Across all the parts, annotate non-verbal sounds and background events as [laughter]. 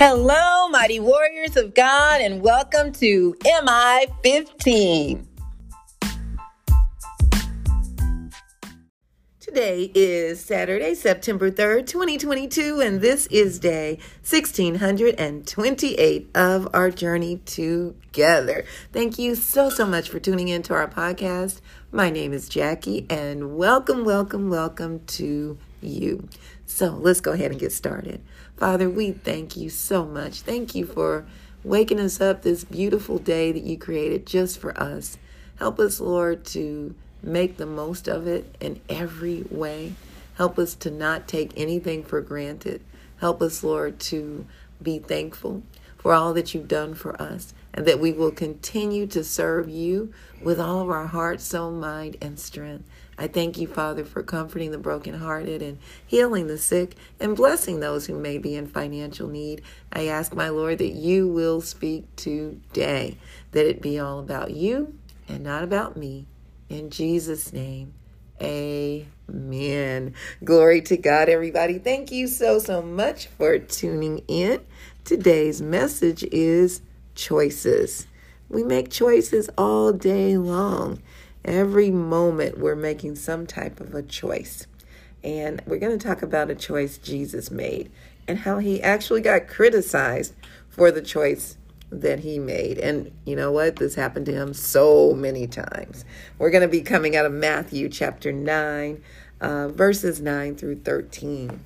Hello, mighty warriors of God, and welcome to MI 15. Today is Saturday, September 3rd, 2022, and this is day 1628 of our journey together. Thank you so, so much for tuning in to our podcast. My name is Jackie, and welcome, welcome, welcome to you. So let's go ahead and get started. Father, we thank you so much. Thank you for waking us up this beautiful day that you created just for us. Help us, Lord, to make the most of it in every way. Help us to not take anything for granted. Help us, Lord, to be thankful for all that you've done for us and that we will continue to serve you with all of our heart, soul, mind, and strength. I thank you, Father, for comforting the brokenhearted and healing the sick and blessing those who may be in financial need. I ask, my Lord, that you will speak today, that it be all about you and not about me. In Jesus' name, amen. Glory to God, everybody. Thank you so, so much for tuning in. Today's message is choices. We make choices all day long. Every moment we're making some type of a choice. And we're going to talk about a choice Jesus made and how he actually got criticized for the choice that he made. And you know what? This happened to him so many times. We're going to be coming out of Matthew chapter 9, uh, verses 9 through 13.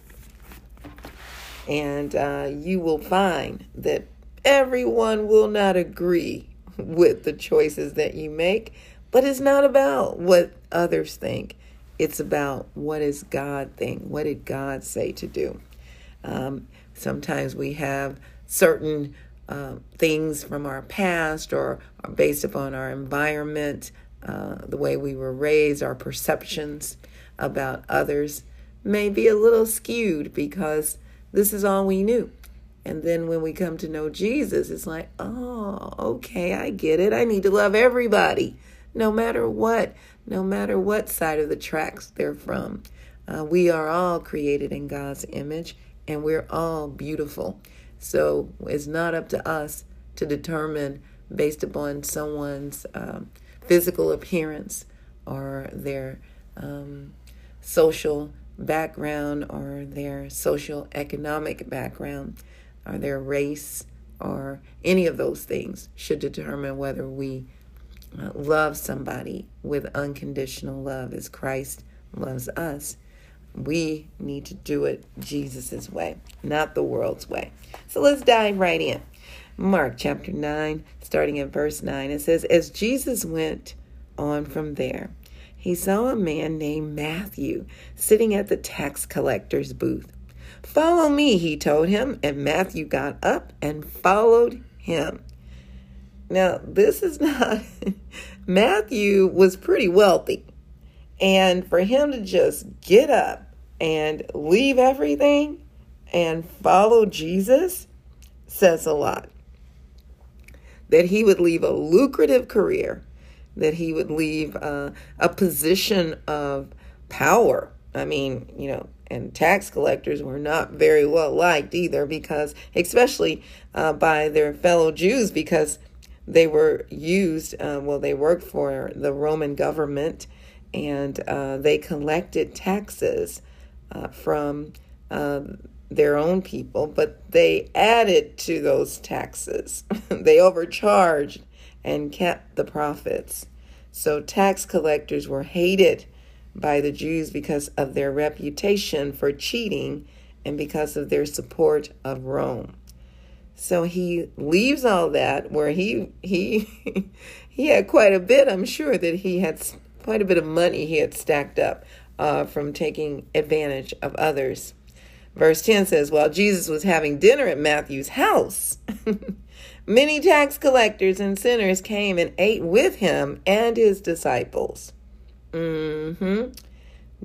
And uh, you will find that everyone will not agree with the choices that you make but it's not about what others think. It's about what does God think? What did God say to do? Um, sometimes we have certain uh, things from our past or based upon our environment, uh, the way we were raised, our perceptions about others may be a little skewed because this is all we knew. And then when we come to know Jesus, it's like, oh, okay, I get it. I need to love everybody no matter what, no matter what side of the tracks they're from. Uh, we are all created in God's image and we're all beautiful. So it's not up to us to determine based upon someone's um, physical appearance or their um, social background or their social economic background or their race or any of those things should determine whether we love somebody with unconditional love as Christ loves us, we need to do it Jesus' way, not the world's way. So let's dive right in. Mark chapter 9, starting at verse 9, it says, As Jesus went on from there, he saw a man named Matthew sitting at the tax collector's booth. Follow me, he told him, and Matthew got up and followed him. Now, this is not, [laughs] Matthew was pretty wealthy. And for him to just get up and leave everything and follow Jesus says a lot. That he would leave a lucrative career, that he would leave uh, a position of power. I mean, you know, and tax collectors were not very well liked either because, especially uh, by their fellow Jews, because they were used, uh, well, they worked for the Roman government and uh, they collected taxes uh, from um, their own people, but they added to those taxes. [laughs] they overcharged and kept the profits. So tax collectors were hated by the Jews because of their reputation for cheating and because of their support of Rome. So he leaves all that where he he [laughs] he had quite a bit. I'm sure that he had quite a bit of money he had stacked up uh, from taking advantage of others. Verse 10 says, While Jesus was having dinner at Matthew's house, [laughs] many tax collectors and sinners came and ate with him and his disciples. Mm-hmm.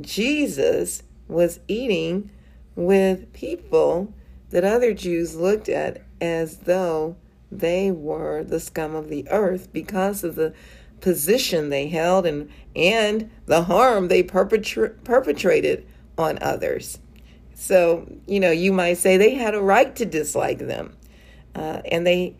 Jesus was eating with people that other Jews looked at as though they were the scum of the earth because of the position they held and and the harm they perpetra- perpetrated on others. So, you know, you might say they had a right to dislike them uh, and they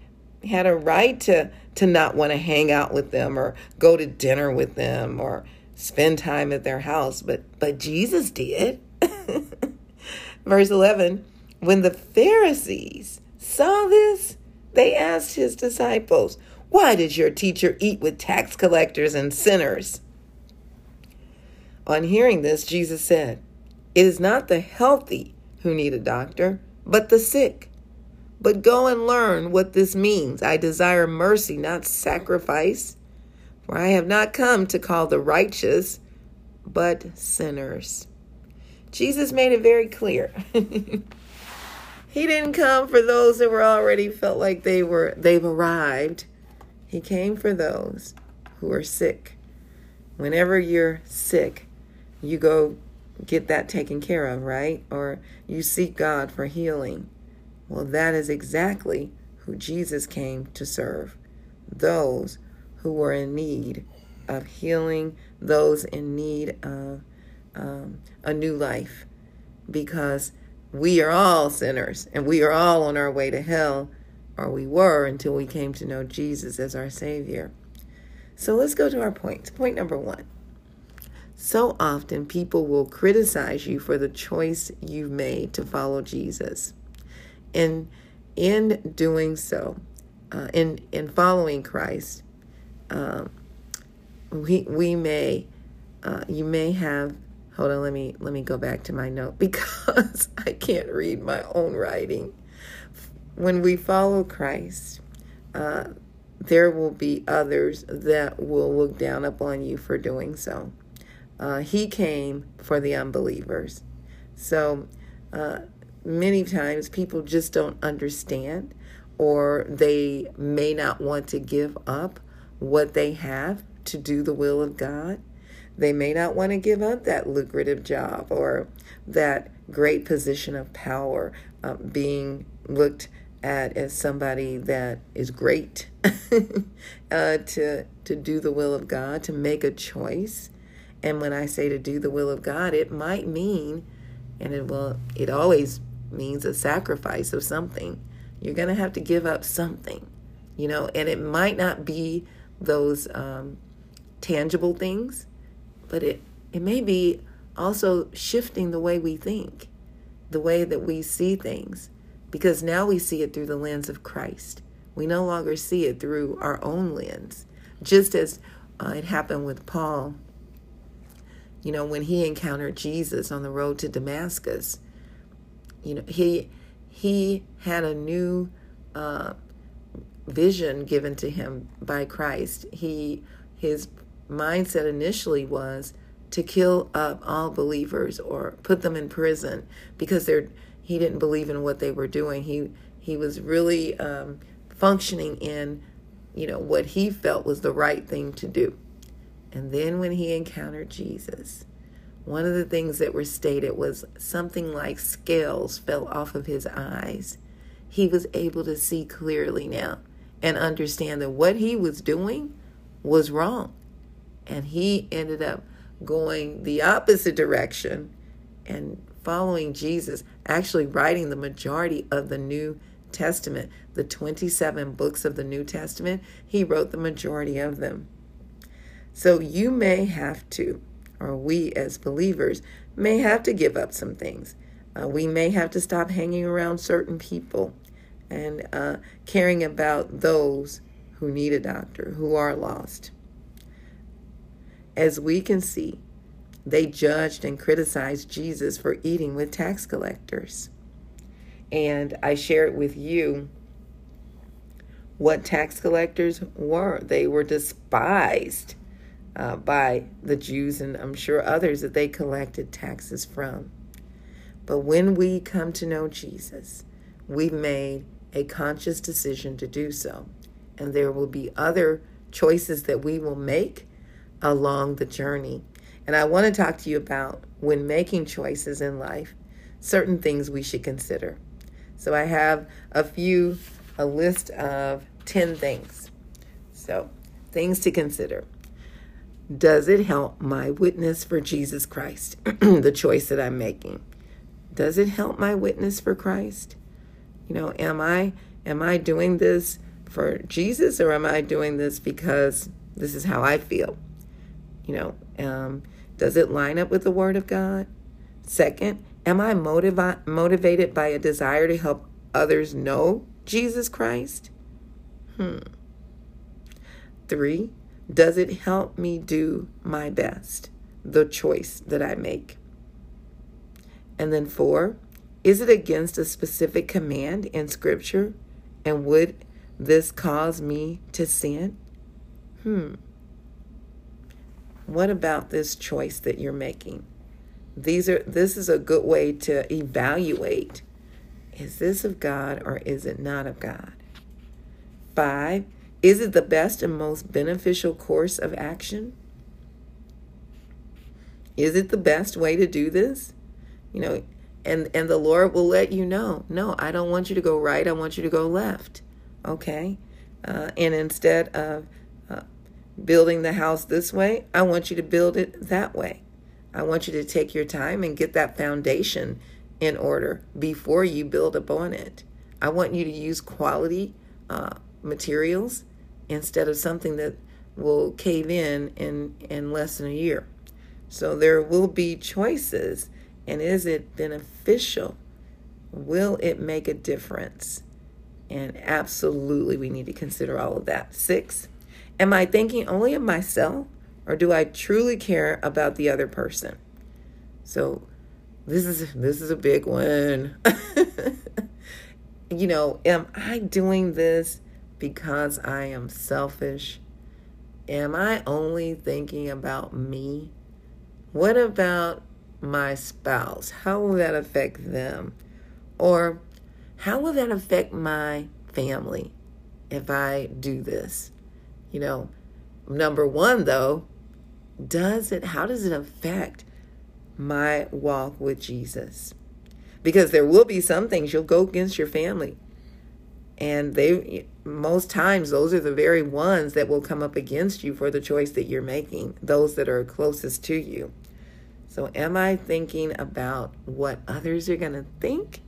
had a right to to not want to hang out with them or go to dinner with them or spend time at their house, but but Jesus did. [laughs] Verse 11, when the Pharisees saw this, they asked his disciples, "Why did your teacher eat with tax collectors and sinners?" On hearing this, Jesus said, It is not the healthy who need a doctor, but the sick. But go and learn what this means. I desire mercy, not sacrifice. For I have not come to call the righteous, but sinners. Jesus made it very clear. [laughs] he didn't come for those that were already felt like they were they've arrived. He came for those who are sick. Whenever you're sick, you go get that taken care of, right? Or you seek God for healing. Well, that is exactly who Jesus came to serve those who were in need of healing, those in need of um, a new life, because we are all sinners and we are all on our way to hell, or we were until we came to know Jesus as our Savior. So let's go to our points. Point number one so often, people will criticize you for the choice you've made to follow Jesus. And in doing so, uh, in in following Christ, um, we we may uh, you may have. Hold on, let me let me go back to my note [laughs] because I can't read my own writing. When we follow Christ, uh, there will be others that will look down upon you for doing so. Uh, he came for the unbelievers. So uh, many times people just don't understand, or they may not want to give up what they have to do the will of God. They may not want to give up that lucrative job or that great position of power, uh, being looked at as somebody that is great [laughs] uh, to to do the will of God, to make a choice. And when I say to do the will of God, it might mean, and it will, it always means a sacrifice of something. You're going to have to give up something, you know, and it might not be those um, tangible things, but it, it may be also shifting the way we think, the way that we see things, because now we see it through the lens of Christ. We no longer see it through our own lens, just as uh, it happened with Paul you know, when he encountered Jesus on the road to Damascus, you know, he he had a new uh, vision given to him by Christ. He his mindset initially was to kill up all believers or put them in prison because they're he didn't believe in what they were doing. He he was really um, functioning in you know what he felt was the right thing to do. And then when he encountered Jesus, one of the things that were stated was something like scales fell off of his eyes. He was able to see clearly now and understand that what he was doing was wrong. And he ended up going the opposite direction and following Jesus, actually writing the majority of the New Testament, the 27 books of the New Testament. He wrote the majority of them. So you may have to, or we as believers, may have to give up some things. Uh, we may have to stop hanging around certain people and uh, caring about those who need a doctor, who are lost. As we can see, they judged and criticized Jesus for eating with tax collectors. And I shared with you what tax collectors were. They were despised uh, by the Jews and I'm sure others that they collected taxes from. But when we come to know Jesus, we've made a conscious decision to do so. And there will be other choices that we will make along the journey. And I want to talk to you about when making choices in life, certain things we should consider. So I have a few, a list of 10 things. So, things to consider. Does it help my witness for Jesus Christ, [clears throat] the choice that I'm making? Does it help my witness for Christ? You know, am I Am I doing this for Jesus or am I doing this because this is how I feel? You know, um, does it line up with the Word of God? Second, am I motivi- motivated by a desire to help others know Jesus Christ? Hmm. Three, does it help me do my best, the choice that I make? And then four, is it against a specific command in Scripture? And would this cause me to sin? Hmm. What about this choice that you're making? These are this is a good way to evaluate is this of God or is it not of God? 5 is it the best and most beneficial course of action? Is it the best way to do this? You know, and and the Lord will let you know. No, I don't want you to go right. I want you to go left. Okay, uh, and instead of building the house this way, I want you to build it that way. I want you to take your time and get that foundation in order before you build upon it. I want you to use quality uh, materials instead of something that will cave in in in less than a year. So there will be choices and is it beneficial? Will it make a difference? And absolutely we need to consider all of that. 6. Am I thinking only of myself or do I truly care about the other person? So this is this is a big one. [laughs] you know, am I doing this because I am selfish? Am I only thinking about me? What about my spouse? How will that affect them? Or how will that affect my family if I do this? You know, number one, though, does it, how does it affect my walk with Jesus? Because there will be some things you'll go against your family and they, most times, those are the very ones that will come up against you for the choice that you're making, those that are closest to you. So, am I thinking about what others are going to think?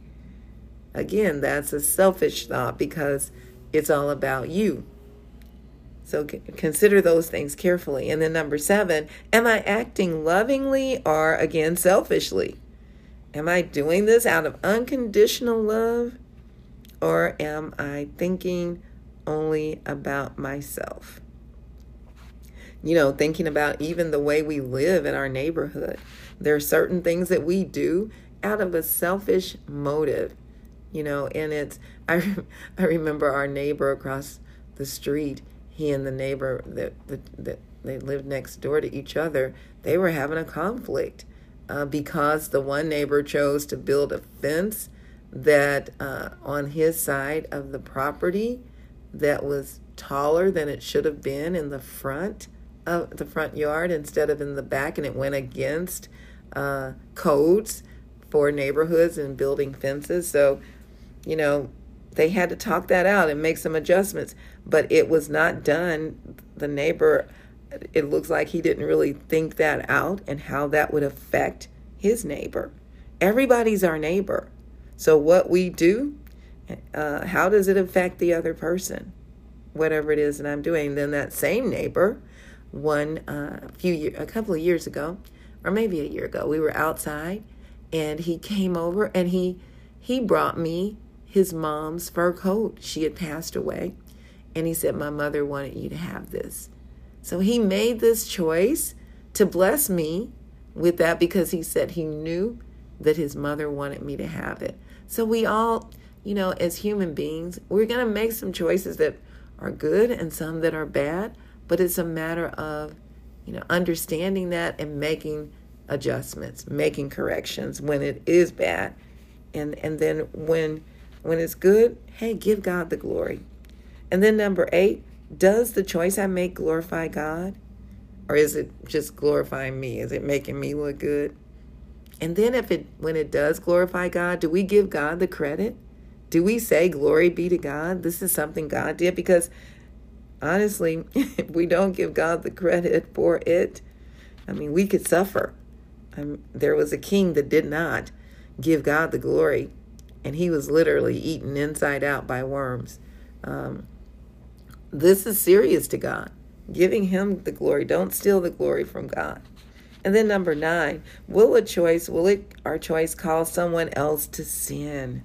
Again, that's a selfish thought because it's all about you. So, consider those things carefully. And then, number seven, am I acting lovingly or again selfishly? Am I doing this out of unconditional love? Or am I thinking only about myself? You know, thinking about even the way we live in our neighborhood. There are certain things that we do out of a selfish motive, you know, and it's, [laughs] I, I remember our neighbor across the street, he and the neighbor that, that, that they lived next door to each other, they were having a conflict uh, because the one neighbor chose to build a fence that uh, on his side of the property that was taller than it should have been in the front of the front yard instead of in the back, and it went against uh, codes for neighborhoods and building fences. So, you know, they had to talk that out and make some adjustments, but it was not done. The neighbor, it looks like he didn't really think that out and how that would affect his neighbor. Everybody's our neighbor. So, what we do, uh, how does it affect the other person? Whatever it is that I'm doing. Then that same neighbor, one uh, a few year, a couple of years ago, or maybe a year ago, we were outside, and he came over and he he brought me his mom's fur coat. She had passed away, and he said, "My mother wanted you to have this." So he made this choice to bless me with that because he said he knew that his mother wanted me to have it. So we all, you know, as human beings, we're going to make some choices that are good and some that are bad, but it's a matter of, you know, understanding that and making adjustments, making corrections when it is bad. And and then when when it's good, hey, give God the glory. And then number 8, does the choice I make glorify God? Or is it just glorifying me? Is it making me look good? And then if it when it does glorify God, do we give God the credit? Do we say glory be to God? This is something God did because honestly, if [laughs] we don't give God the credit for it, I mean, we could suffer. Um, there was a king that did not give God the glory and he was literally eaten inside out by worms. Um, this is serious to God. Giving him the glory. Don't steal the glory from God. And then number nine, will a choice, will it our choice cause someone else to sin?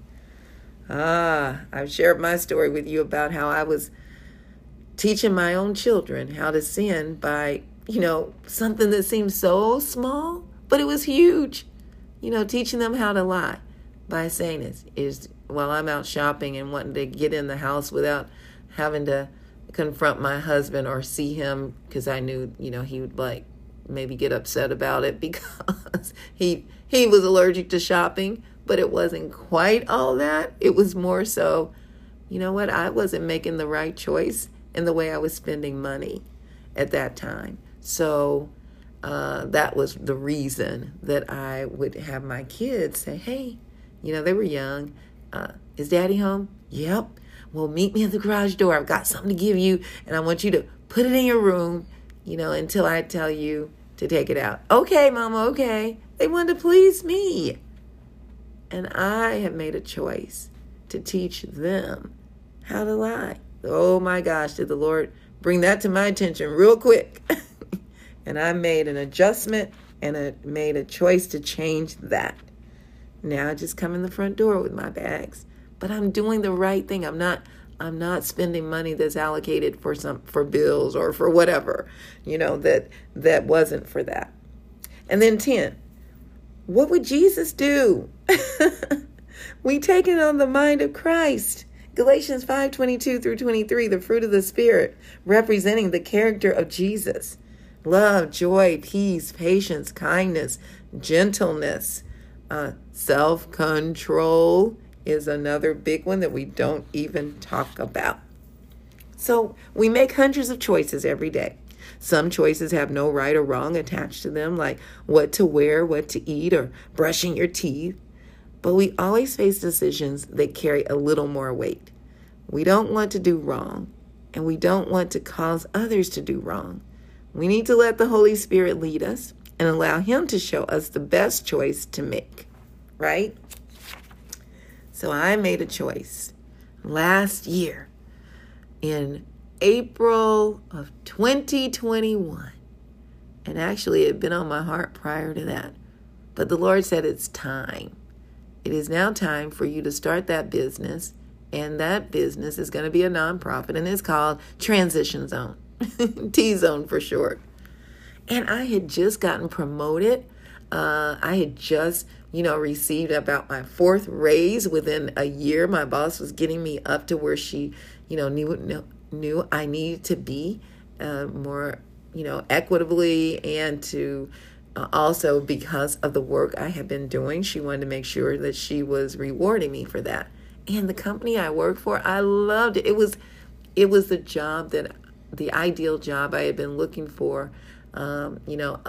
Ah, I've shared my story with you about how I was teaching my own children how to sin by, you know, something that seemed so small, but it was huge. You know, teaching them how to lie by saying this is while I'm out shopping and wanting to get in the house without having to confront my husband or see him because I knew, you know, he would like maybe get upset about it [laughs] because he he was allergic to shopping, but it wasn't quite all that. It was more so, you know what, I wasn't making the right choice in the way I was spending money at that time. So uh, that was the reason that I would have my kids say, hey, you know, they were young. Uh, is daddy home? Yep. Well, meet me at the garage door. I've got something to give you, and I want you to put it in your room you know, until I tell you to take it out. Okay, mama, okay. They wanted to please me. And I have made a choice to teach them how to lie. Oh my gosh, did the Lord bring that to my attention real quick? [laughs] and I made an adjustment and I made a choice to change that. Now I just come in the front door with my bags. But I'm doing the right thing. I'm not I'm not spending money that's allocated for some for bills or for whatever, you know, that that wasn't for that. And then 10. What would Jesus do? [laughs] we take it on the mind of Christ. Galatians 5:22 through 23, the fruit of the spirit representing the character of Jesus. Love, joy, peace, patience, kindness, gentleness, uh, self-control, is another big one that we don't even talk about. So we make hundreds of choices every day. Some choices have no right or wrong attached to them, like what to wear, what to eat, or brushing your teeth. But we always face decisions that carry a little more weight. We don't want to do wrong, and we don't want to cause others to do wrong. We need to let the Holy Spirit lead us and allow Him to show us the best choice to make, right? So I made a choice last year in April of 2021. And actually, it had been on my heart prior to that. But the Lord said, It's time. It is now time for you to start that business. And that business is going to be a nonprofit, and it's called Transition Zone, [laughs] T Zone for short. And I had just gotten promoted. Uh, I had just you know, received about my fourth raise within a year. My boss was getting me up to where she, you know, knew knew I needed to be uh, more, you know, equitably and to uh, also because of the work I had been doing. She wanted to make sure that she was rewarding me for that. And the company I worked for, I loved it. It was, it was the job that, the ideal job I had been looking for. Um, you know,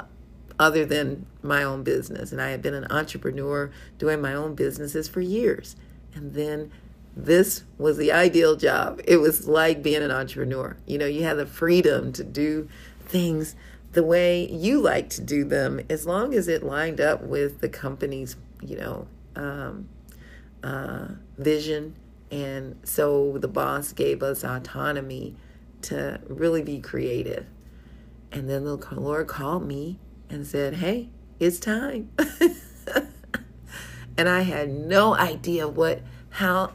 other than my own business. And I had been an entrepreneur doing my own businesses for years. And then this was the ideal job. It was like being an entrepreneur. You know, you have the freedom to do things the way you like to do them as long as it lined up with the company's, you know, um, uh, vision. And so the boss gave us autonomy to really be creative. And then the Lord called me and said, Hey, it's time. [laughs] and I had no idea what how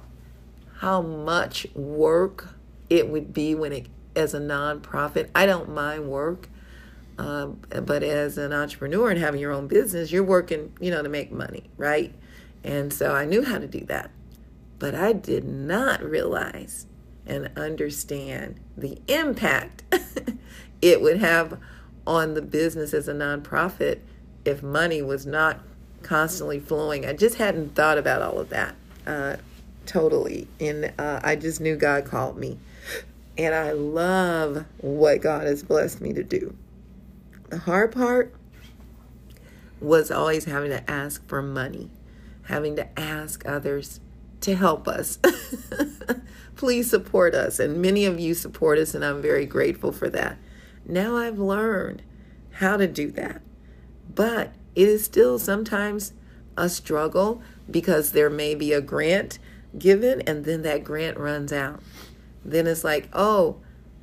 how much work it would be when it as a nonprofit. I don't mind work. Um, but as an entrepreneur and having your own business, you're working, you know, to make money, right? And so I knew how to do that. But I did not realize and understand the impact [laughs] it would have on the business as a nonprofit if money was not constantly flowing. I just hadn't thought about all of that uh, totally. And uh, I just knew God called me. And I love what God has blessed me to do. The hard part was always having to ask for money, having to ask others to help us. [laughs] Please support us. And many of you support us, and I'm very grateful for that. Now I've learned how to do that. But it is still sometimes a struggle because there may be a grant given and then that grant runs out. Then it's like, oh,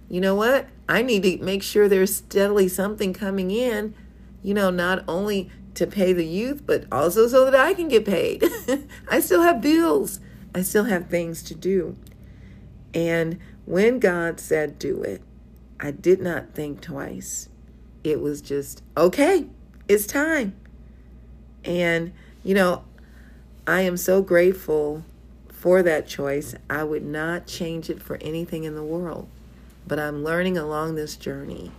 you know what? I need to make sure there's steadily something coming in, you know, not only to pay the youth, but also so that I can get paid. [laughs] I still have bills, I still have things to do. And when God said, do it, I did not think twice. It was just, okay, it's time. And, you know, I am so grateful for that choice. I would not change it for anything in the world. But I'm learning along this journey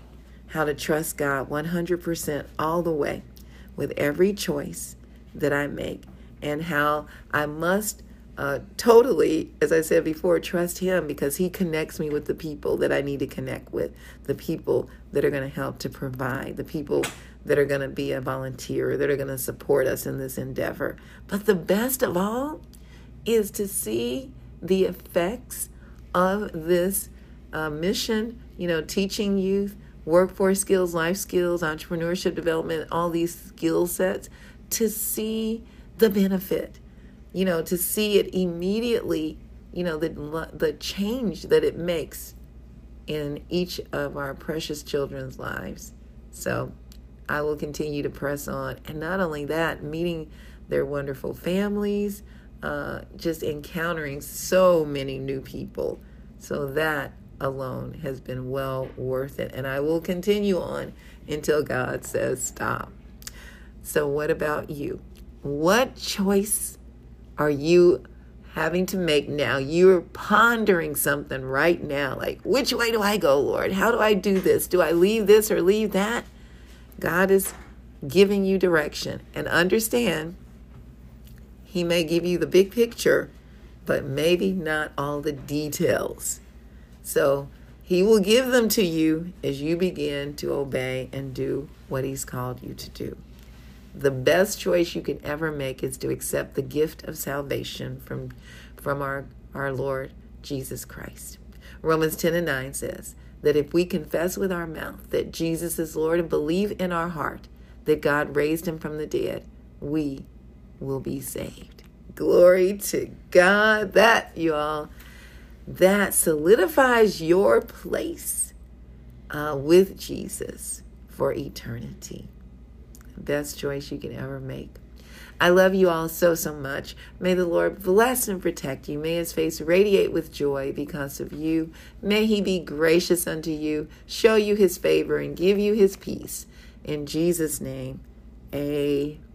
how to trust God 100% all the way with every choice that I make and how I must uh, totally, as I said before, trust Him because He connects me with the people that I need to connect with, the people that are going to help to provide, the people that are going to be a volunteer, that are going to support us in this endeavor. But the best of all is to see the effects of this uh, mission, you know, teaching youth workforce skills, life skills, entrepreneurship development, all these skill sets, to see the benefit, you know, to see it immediately, you know, the, the change that it makes in each of our precious children's lives. So I will continue to press on. And not only that, meeting their wonderful families, uh, just encountering so many new people. So that alone has been well worth it. And I will continue on until God says stop. So, what about you? What choice are you having to make now? You're pondering something right now like, which way do I go, Lord? How do I do this? Do I leave this or leave that? God is giving you direction. And understand, He may give you the big picture, but maybe not all the details. So he will give them to you as you begin to obey and do what he's called you to do. The best choice you can ever make is to accept the gift of salvation from, from our, our Lord Jesus Christ. Romans 10 and 9 says that if we confess with our mouth that Jesus is Lord and believe in our heart that God raised him from the dead, we will be saved. Glory to God. That, you all that solidifies your place uh, with Jesus for eternity. Best choice you can ever make. I love you all so, so much. May the Lord bless and protect you. May his face radiate with joy because of you. May he be gracious unto you, show you his favor, and give you his peace. In Jesus' name,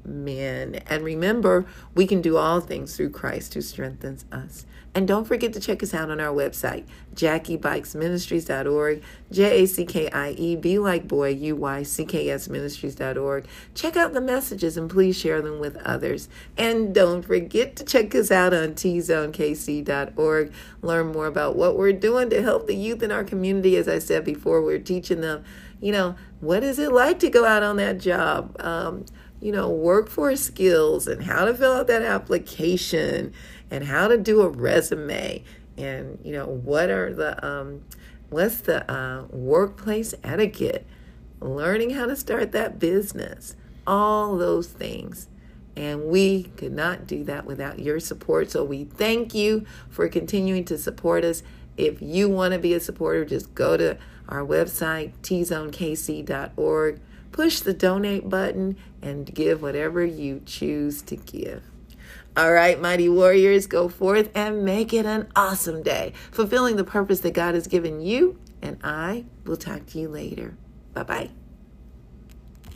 amen. And remember, we can do all things through Christ who strengthens us. And don't forget to check us out on our website, JackieBuycksMinistries.org, J A C K I E, B like boy, U Y C K S Ministries.org. Check out the messages and please share them with others. And don't forget to check us out on TZoneKC.org. Learn more about what we're doing to help the youth in our community. As I said before, we're teaching them, you know, what is it like to go out on that job? Um, you know, workforce skills and how to fill out that application and how to do a resume and you know what are the um, what's the uh, workplace etiquette? Learning how to start that business. All those things. And we could not do that without your support. So we thank you for continuing to support us. If you want to be a supporter just go to our website tzonekc.org push the donate button and give whatever you choose to give all right, mighty warriors, go forth and make it an awesome day, fulfilling the purpose that God has given you. And I will talk to you later. Bye bye.